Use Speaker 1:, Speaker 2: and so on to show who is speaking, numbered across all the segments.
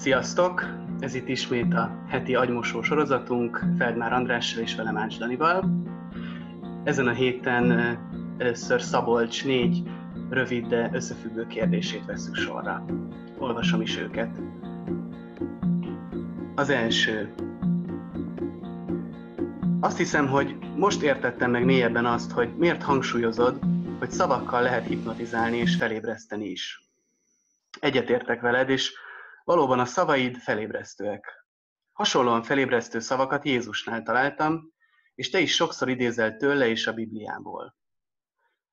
Speaker 1: Sziasztok! Ez itt ismét a heti agymosó sorozatunk Feldmár Andrással és velem Ács Danival. Ezen a héten először Szabolcs négy rövid, de összefüggő kérdését veszük sorra. Olvasom is őket. Az első. Azt hiszem, hogy most értettem meg mélyebben azt, hogy miért hangsúlyozod, hogy szavakkal lehet hipnotizálni és felébreszteni is. Egyetértek veled, és Valóban a szavaid felébresztőek. Hasonlóan felébresztő szavakat Jézusnál találtam, és te is sokszor idézel tőle és a Bibliából.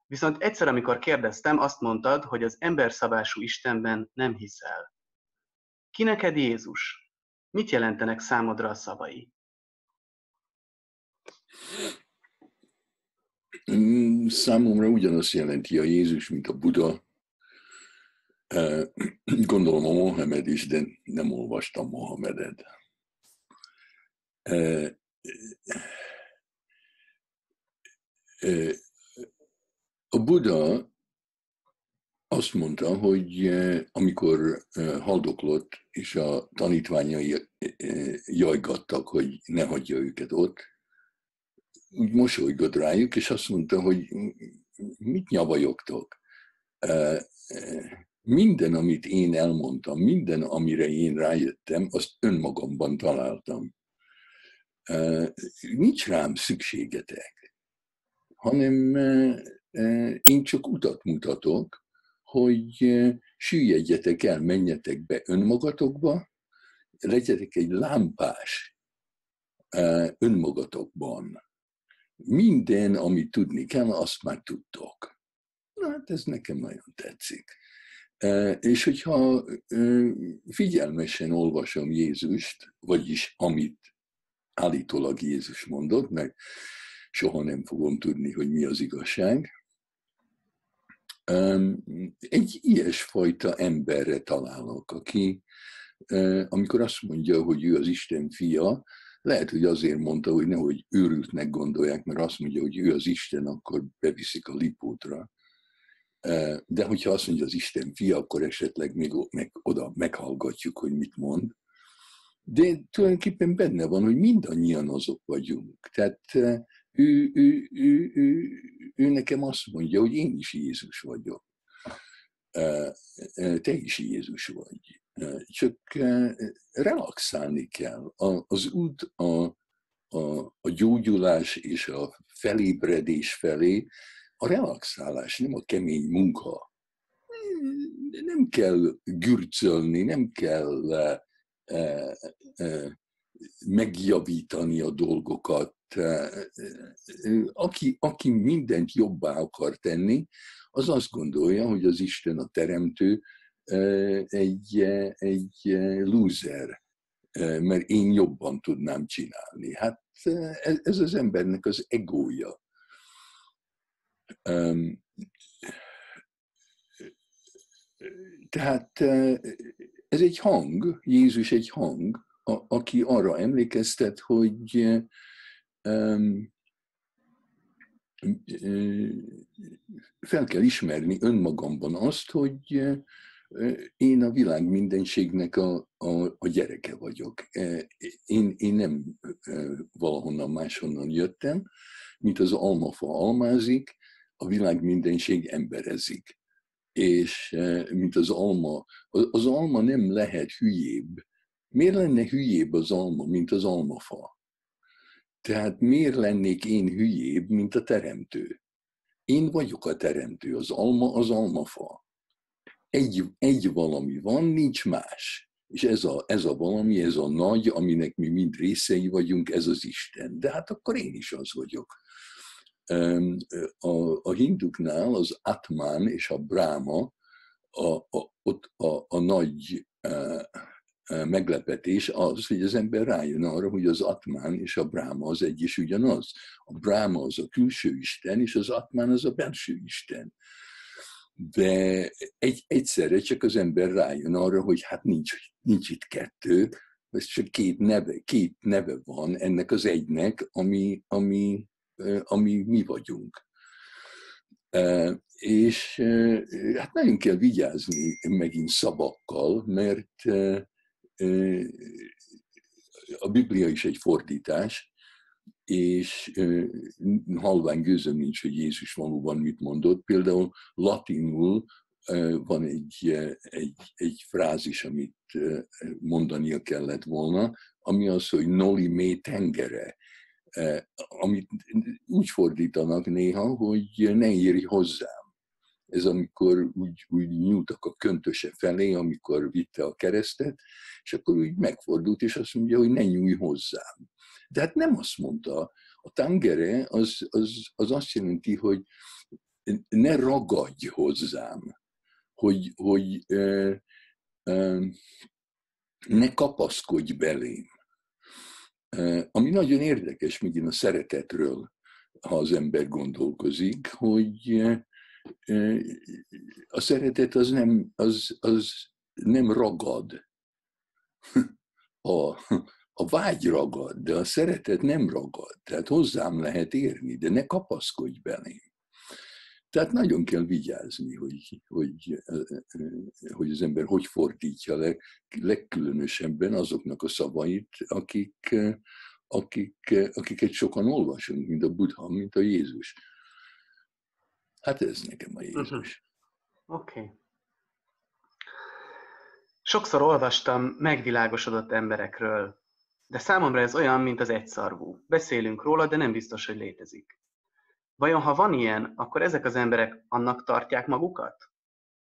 Speaker 1: Viszont egyszer, amikor kérdeztem, azt mondtad, hogy az emberszabású Istenben nem hiszel. Ki neked Jézus? Mit jelentenek számodra a szavai?
Speaker 2: Számomra ugyanazt jelenti a Jézus, mint a Buda, Gondolom a Mohamed is, de nem olvastam Mohamedet. A Buddha azt mondta, hogy amikor haldoklott, és a tanítványai jajgattak, hogy ne hagyja őket ott, úgy mosolygott rájuk, és azt mondta, hogy mit nyavajogtok? Minden, amit én elmondtam, minden, amire én rájöttem, azt önmagamban találtam. Nincs rám szükségetek, hanem én csak utat mutatok, hogy süllyedjetek el, menjetek be önmagatokba, legyetek egy lámpás önmagatokban. Minden, amit tudni kell, azt már tudtok. Na hát ez nekem nagyon tetszik. És hogyha figyelmesen olvasom Jézust, vagyis amit állítólag Jézus mondott, meg soha nem fogom tudni, hogy mi az igazság, egy ilyesfajta emberre találok, aki amikor azt mondja, hogy ő az Isten fia, lehet, hogy azért mondta, hogy nehogy őrültnek gondolják, mert azt mondja, hogy ő az Isten, akkor beviszik a lipótra. De hogyha azt mondja az Isten fia, akkor esetleg még meg, oda meghallgatjuk, hogy mit mond. De tulajdonképpen benne van, hogy mindannyian azok vagyunk. Tehát ő, ő, ő, ő, ő nekem azt mondja, hogy én is Jézus vagyok. Te is Jézus vagy. Csak relaxálni kell. Az út a, a, a gyógyulás és a felébredés felé a relaxálás, nem a kemény munka. Nem kell gürcölni, nem kell e, e, e, megjavítani a dolgokat. Aki, aki mindent jobbá akar tenni, az azt gondolja, hogy az Isten a teremtő egy, egy loser, mert én jobban tudnám csinálni. Hát ez az embernek az egója. Tehát ez egy hang, Jézus egy hang, a, aki arra emlékeztet, hogy fel kell ismerni önmagamban azt, hogy én a világ mindenségnek a, a, a gyereke vagyok. Én, én nem valahonnan máshonnan jöttem, mint az almafa almázik, a világ mindenség emberezik. És e, mint az alma, az alma nem lehet hülyébb. Miért lenne hülyébb az alma, mint az almafa? Tehát miért lennék én hülyébb, mint a teremtő? Én vagyok a teremtő, az alma az almafa. Egy, egy valami van, nincs más. És ez a, ez a valami, ez a nagy, aminek mi mind részei vagyunk, ez az Isten. De hát akkor én is az vagyok a, a hinduknál az Atman és a Brahma a, a, ott a, a nagy a, a meglepetés az, hogy az ember rájön arra, hogy az Atman és a Brahma az egy és ugyanaz. A Brahma az a külső Isten, és az Atman az a belső Isten. De egy, egyszerre csak az ember rájön arra, hogy hát nincs, nincs itt kettő, ez csak két neve, két neve van ennek az egynek, ami, ami, ami mi vagyunk. És hát nagyon kell vigyázni megint szavakkal, mert a Biblia is egy fordítás, és halvány gőzöm nincs, hogy Jézus valóban mit mondott. Például latinul van egy, egy, egy frázis, amit mondania kellett volna, ami az, hogy noli me tengere, amit úgy fordítanak néha, hogy ne írj hozzám. Ez amikor úgy, úgy nyúltak a köntöse felé, amikor vitte a keresztet, és akkor úgy megfordult, és azt mondja, hogy ne nyújj hozzám. De hát nem azt mondta. A tangere az, az, az azt jelenti, hogy ne ragadj hozzám, hogy, hogy ö, ö, ne kapaszkodj belém. Ami nagyon érdekes, megint a szeretetről, ha az ember gondolkozik, hogy a szeretet az nem, az, az nem ragad. A, a vágy ragad, de a szeretet nem ragad. Tehát hozzám lehet érni, de ne kapaszkodj belém. Tehát nagyon kell vigyázni, hogy, hogy, hogy az ember hogy fordítja le, legkülönösebben azoknak a szavait, akik, akik, akiket sokan olvasunk, mint a Buddha, mint a Jézus. Hát ez nekem a Jézus. Uh-huh.
Speaker 1: Oké. Okay. Sokszor olvastam megvilágosodott emberekről, de számomra ez olyan, mint az egyszarvú. Beszélünk róla, de nem biztos, hogy létezik. Vajon ha van ilyen, akkor ezek az emberek annak tartják magukat?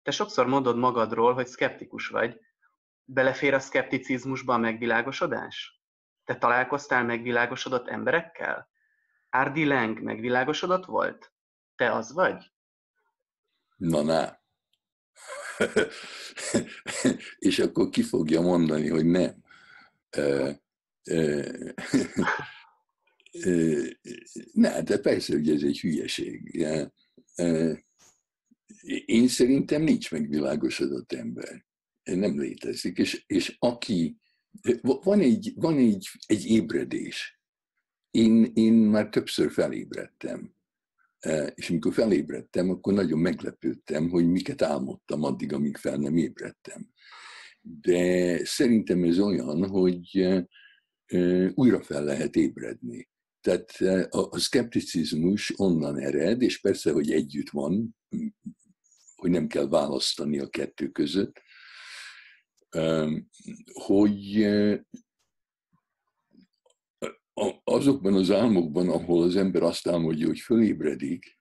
Speaker 1: Te sokszor mondod magadról, hogy szkeptikus vagy. Belefér a szkepticizmusba a megvilágosodás? Te találkoztál megvilágosodott emberekkel? Árdi Leng megvilágosodott volt? Te az vagy?
Speaker 2: Na, na. És akkor ki fogja mondani, hogy nem. Ne, de persze, hogy ez egy hülyeség. Én szerintem nincs megvilágosodott ember. Nem létezik. És, és aki, van egy, van egy, egy ébredés. Én, én már többször felébredtem. És amikor felébredtem, akkor nagyon meglepődtem, hogy miket álmodtam addig, amíg fel nem ébredtem. De szerintem ez olyan, hogy újra fel lehet ébredni. Tehát a, a szkepticizmus onnan ered, és persze, hogy együtt van, hogy nem kell választani a kettő között, hogy azokban az álmokban, ahol az ember azt álmodja, hogy fölébredik,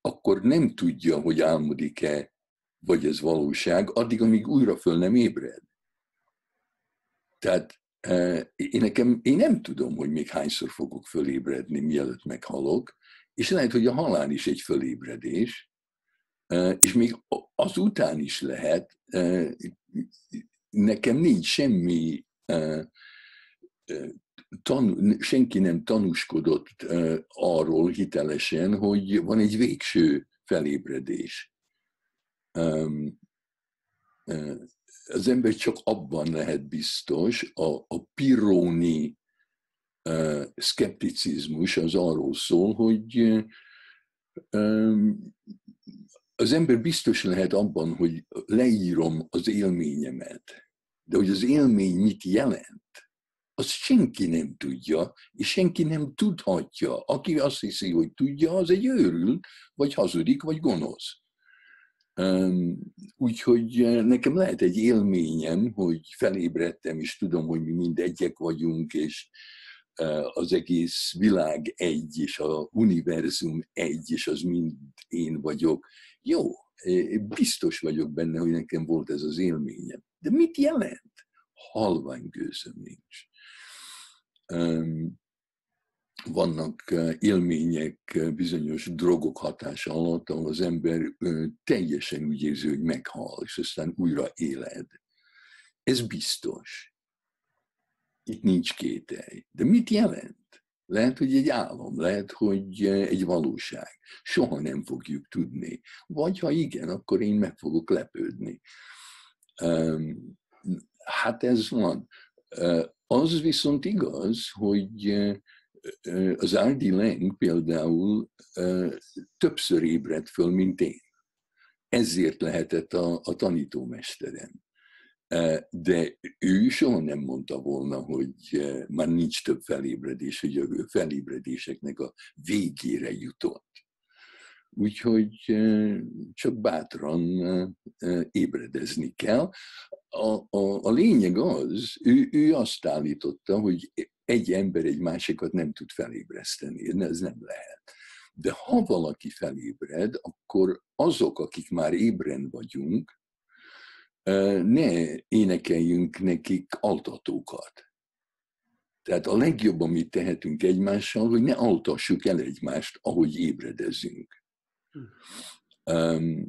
Speaker 2: akkor nem tudja, hogy álmodik-e, vagy ez valóság, addig, amíg újra föl nem ébred. Tehát én, nekem, én nem tudom, hogy még hányszor fogok fölébredni, mielőtt meghalok, és lehet, hogy a halál is egy fölébredés, és még azután is lehet, nekem nincs semmi, tan, senki nem tanúskodott arról hitelesen, hogy van egy végső felébredés az ember csak abban lehet biztos, a, a piróni uh, szkepticizmus az arról szól, hogy uh, az ember biztos lehet abban, hogy leírom az élményemet, de hogy az élmény mit jelent, azt senki nem tudja, és senki nem tudhatja. Aki azt hiszi, hogy tudja, az egy őrült, vagy hazudik, vagy gonosz. Úgyhogy nekem lehet egy élményem, hogy felébredtem, és tudom, hogy mi mind egyek vagyunk, és az egész világ egy, és a univerzum egy, és az mind én vagyok. Jó, biztos vagyok benne, hogy nekem volt ez az élményem. De mit jelent? Halvány gőzöm nincs vannak élmények bizonyos drogok hatása alatt, ahol az ember teljesen úgy érzi, hogy meghal, és aztán újra éled. Ez biztos. Itt nincs kételj. De mit jelent? Lehet, hogy egy álom, lehet, hogy egy valóság. Soha nem fogjuk tudni. Vagy ha igen, akkor én meg fogok lepődni. Hát ez van. Az viszont igaz, hogy az Aldi Leng például többször ébredt föl, mint én. Ezért lehetett a, a tanítómesterem. De ő soha nem mondta volna, hogy már nincs több felébredés, hogy a felébredéseknek a végére jutott. Úgyhogy csak bátran ébredezni kell. A, a, a lényeg az, ő, ő azt állította, hogy egy ember egy másikat nem tud felébreszteni, ez nem lehet. De ha valaki felébred, akkor azok, akik már ébren vagyunk, ne énekeljünk nekik altatókat. Tehát a legjobb, amit tehetünk egymással, hogy ne altassuk el egymást, ahogy ébredezünk. Hm.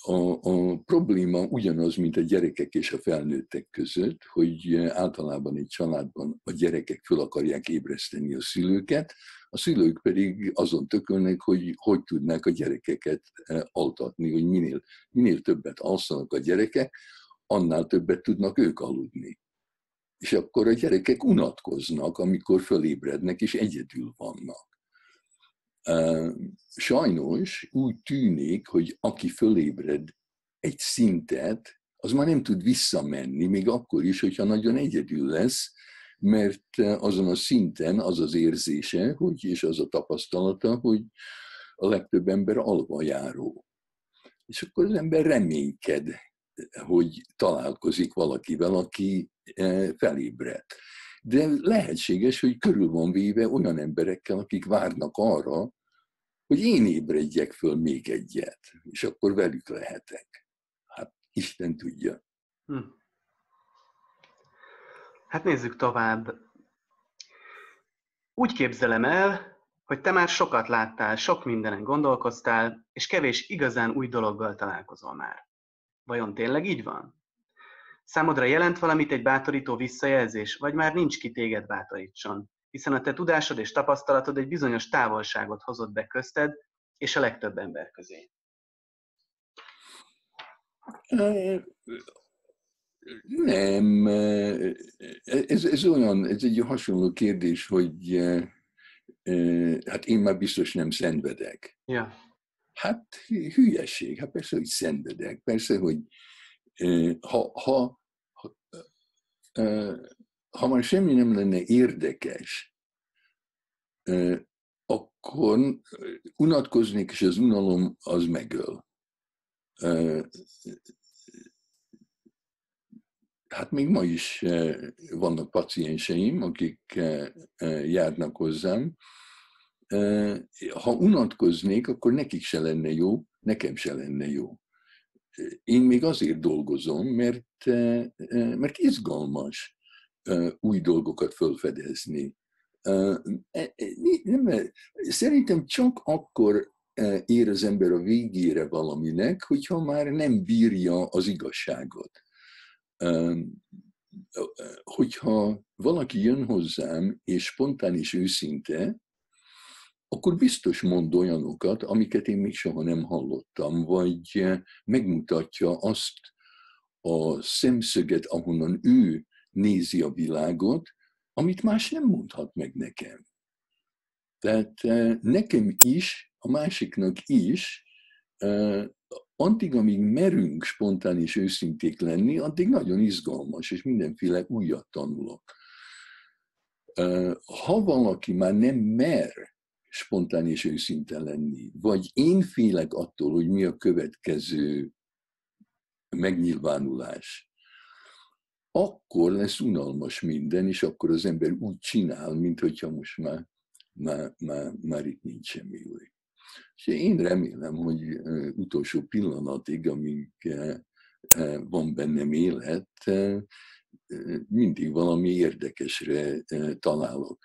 Speaker 2: A, a probléma ugyanaz, mint a gyerekek és a felnőttek között, hogy általában egy családban a gyerekek föl akarják ébreszteni a szülőket, a szülők pedig azon tökölnek, hogy hogy tudnák a gyerekeket altatni, hogy minél, minél többet alszanak a gyerekek, annál többet tudnak ők aludni. És akkor a gyerekek unatkoznak, amikor fölébrednek, és egyedül vannak. Sajnos úgy tűnik, hogy aki fölébred egy szintet, az már nem tud visszamenni, még akkor is, hogyha nagyon egyedül lesz, mert azon a szinten az az érzése, hogy, és az a tapasztalata, hogy a legtöbb ember alva járó. És akkor az ember reményked, hogy találkozik valakivel, aki felébred. De lehetséges, hogy körül van véve olyan emberekkel, akik várnak arra, hogy én ébredjek föl még egyet, és akkor velük lehetek. Hát Isten tudja. Hm.
Speaker 1: Hát nézzük tovább. Úgy képzelem el, hogy te már sokat láttál, sok mindenen gondolkoztál, és kevés igazán új dologgal találkozol már. Vajon tényleg így van? Számodra jelent valamit egy bátorító visszajelzés, vagy már nincs ki téged bátorítson? hiszen a te tudásod és tapasztalatod egy bizonyos távolságot hozott be közted és a legtöbb ember közé.
Speaker 2: Nem, ez, ez olyan, ez egy hasonló kérdés, hogy hát én már biztos nem szenvedek.
Speaker 1: Ja.
Speaker 2: Hát hülyeség, hát persze, hogy szenvedek, persze, hogy ha, ha, ha ha már semmi nem lenne érdekes, akkor unatkoznék, és az unalom az megöl. Hát még ma is vannak pacienseim, akik járnak hozzám. Ha unatkoznék, akkor nekik se lenne jó, nekem se lenne jó. Én még azért dolgozom, mert, mert izgalmas új dolgokat felfedezni. E, szerintem csak akkor ér az ember a végére valaminek, hogyha már nem bírja az igazságot. Hogyha valaki jön hozzám, és spontán és őszinte, akkor biztos mond olyanokat, amiket én még soha nem hallottam, vagy megmutatja azt a szemszöget, ahonnan ő nézi a világot, amit más nem mondhat meg nekem. Tehát eh, nekem is, a másiknak is, eh, addig, amíg merünk spontán és őszinték lenni, addig nagyon izgalmas, és mindenféle újat tanulok. Eh, ha valaki már nem mer spontán és őszinte lenni, vagy én félek attól, hogy mi a következő megnyilvánulás, akkor lesz unalmas minden, és akkor az ember úgy csinál, mint hogyha most már, már, már, már itt nincs semmi új. És én remélem, hogy utolsó pillanatig, amíg van bennem élet, mindig valami érdekesre találok.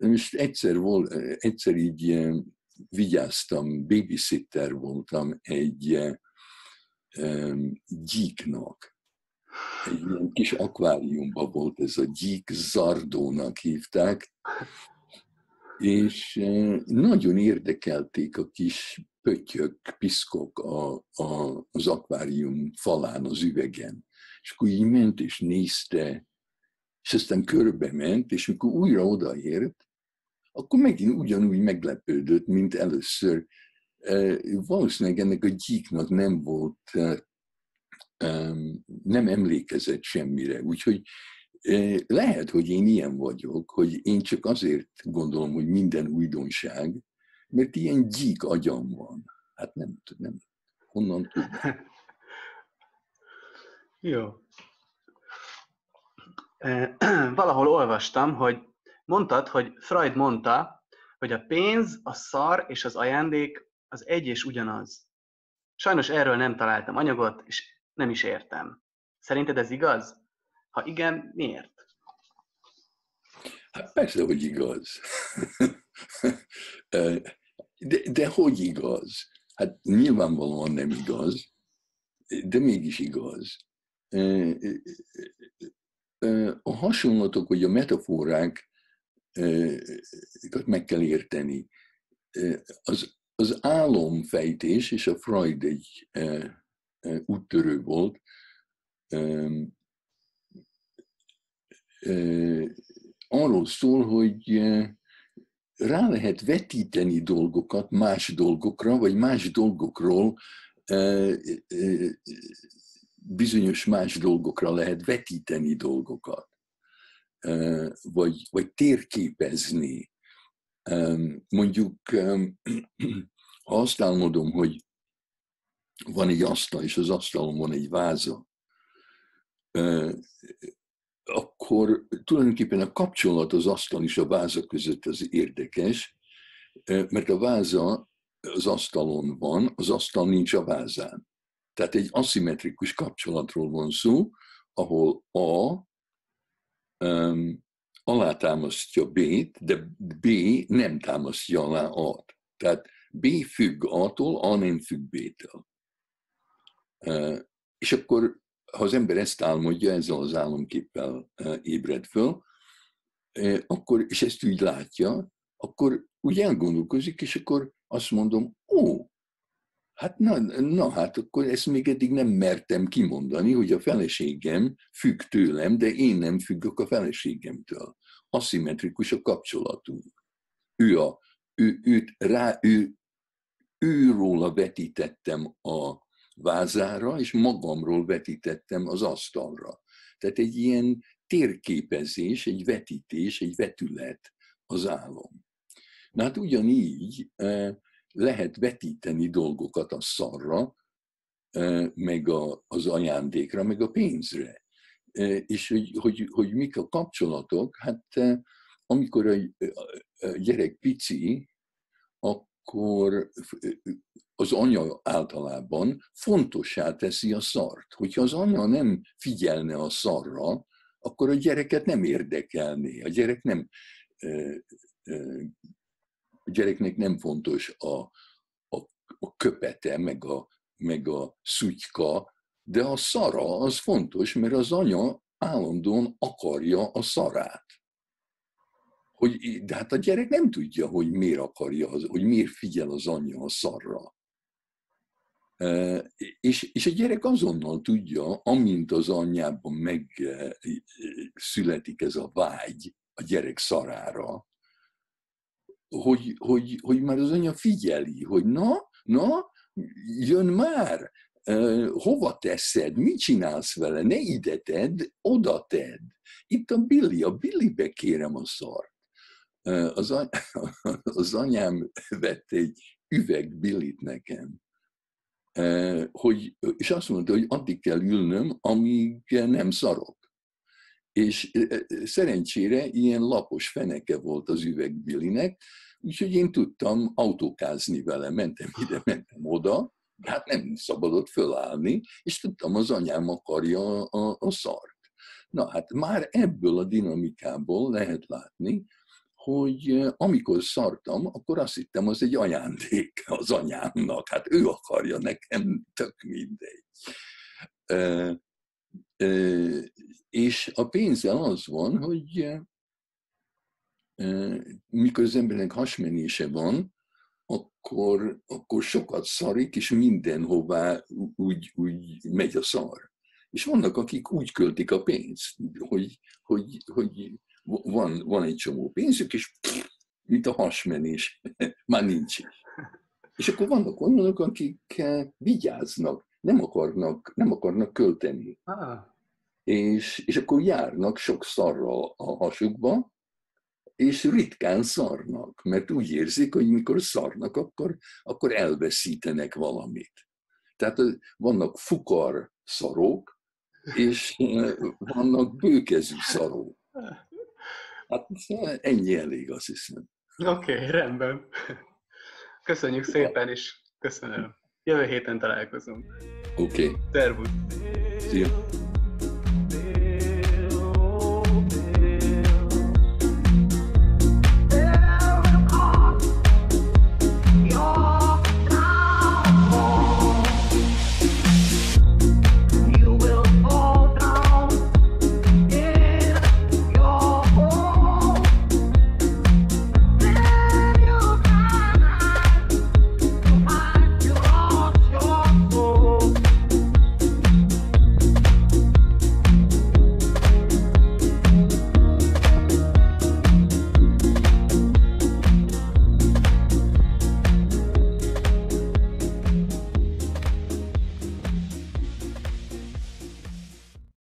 Speaker 2: Most egyszer, volt, egyszer így vigyáztam, babysitter voltam egy gyíknak, egy ilyen kis akváriumban volt ez a gyík zardónak hívták, és eh, nagyon érdekelték a kis pöttyök, piszkok a, a, az akvárium falán, az üvegen. És akkor így ment és nézte, és aztán körbe ment, és mikor újra odaért, akkor megint ugyanúgy meglepődött, mint először. Eh, valószínűleg ennek a gyíknak nem volt eh, nem emlékezett semmire. Úgyhogy lehet, hogy én ilyen vagyok, hogy én csak azért gondolom, hogy minden újdonság, mert ilyen gyík agyam van. Hát nem, nem honnan tudom.
Speaker 1: Jó. Valahol olvastam, hogy mondtad, hogy Freud mondta, hogy a pénz, a szar és az ajándék az egy és ugyanaz. Sajnos erről nem találtam anyagot, és nem is értem. Szerinted ez igaz? Ha igen, miért?
Speaker 2: Hát persze, hogy igaz. De, de hogy igaz? Hát nyilvánvalóan nem igaz, de mégis igaz. A hasonlatok, vagy a metaforák meg kell érteni. Az, az álomfejtés, és a Freud egy úttörő volt, arról szól, hogy rá lehet vetíteni dolgokat más dolgokra, vagy más dolgokról bizonyos más dolgokra lehet vetíteni dolgokat, vagy, vagy térképezni. Mondjuk, ha azt álmodom, hogy van egy asztal, és az asztalon van egy váza, akkor tulajdonképpen a kapcsolat az asztal és a váza között az érdekes, mert a váza az asztalon van, az asztal nincs a vázán. Tehát egy aszimmetrikus kapcsolatról van szó, ahol A um, alátámasztja B-t, de B nem támasztja alá A-t. Tehát B függ A-tól, A nem függ B-től. Uh, és akkor ha az ember ezt álmodja, ezzel az álomképpel ébred föl, akkor, és ezt úgy látja, akkor úgy elgondolkozik, és akkor azt mondom, ó, hát na, na hát akkor ezt még eddig nem mertem kimondani, hogy a feleségem függ tőlem, de én nem függök a feleségemtől. Aszimmetrikus a kapcsolatunk. Ő a, ő, őt rá, ő, őróla vetítettem a, vázára, és magamról vetítettem az asztalra. Tehát egy ilyen térképezés, egy vetítés, egy vetület az álom. Na hát ugyanígy e, lehet vetíteni dolgokat a szarra, meg a, az ajándékra, meg a pénzre. És hogy, hogy, hogy mik a kapcsolatok, hát amikor a gyerek pici, akkor az anya általában fontossá teszi a szart. Hogyha az anya nem figyelne a szarra, akkor a gyereket nem érdekelné. A gyerek nem, a gyereknek nem fontos a, a, a köpete, meg a, meg a szutyka, de a szara az fontos, mert az anya állandóan akarja a szarát hogy, de hát a gyerek nem tudja, hogy miért akarja, hogy miért figyel az anyja a szarra. És, és a gyerek azonnal tudja, amint az anyjában megszületik ez a vágy a gyerek szarára, hogy, hogy, hogy már az anya figyeli, hogy na, na, jön már, hova teszed, mit csinálsz vele, ne ide tedd, oda tedd. Itt a Billy, a Billybe kérem a szart. Az, any- az anyám vett egy üveg Billit nekem, hogy, és azt mondta, hogy addig kell ülnöm, amíg nem szarok. És szerencsére ilyen lapos feneke volt az üvegbilinek, úgyhogy én tudtam autókázni vele, mentem ide, mentem oda, hát nem szabadott fölállni, és tudtam, az anyám akarja a, a szart. Na hát már ebből a dinamikából lehet látni, hogy amikor szartam, akkor azt hittem, az egy ajándék az anyámnak. Hát ő akarja nekem, tök mindegy. És a pénzzel az van, hogy mikor az embernek hasmenése van, akkor, akkor sokat szarik, és mindenhová úgy, úgy megy a szar. És vannak, akik úgy költik a pénzt, hogy, hogy, hogy van, van egy csomó pénzük, és mint a hasmenés, már nincs. És akkor vannak olyanok, akik vigyáznak, nem akarnak, nem akarnak költeni.
Speaker 1: Ah,
Speaker 2: És, és akkor járnak sok szarral a hasukba, és ritkán szarnak, mert úgy érzik, hogy mikor szarnak, akkor, akkor elveszítenek valamit. Tehát vannak fukar szarok, és vannak bőkezű szarok. Hát ennyi elég, azt hiszem.
Speaker 1: oké, okay, rendben. Köszönjük szépen, és köszönöm. Jövő héten találkozunk.
Speaker 2: Oké, okay.
Speaker 1: Szervusz!
Speaker 2: szia!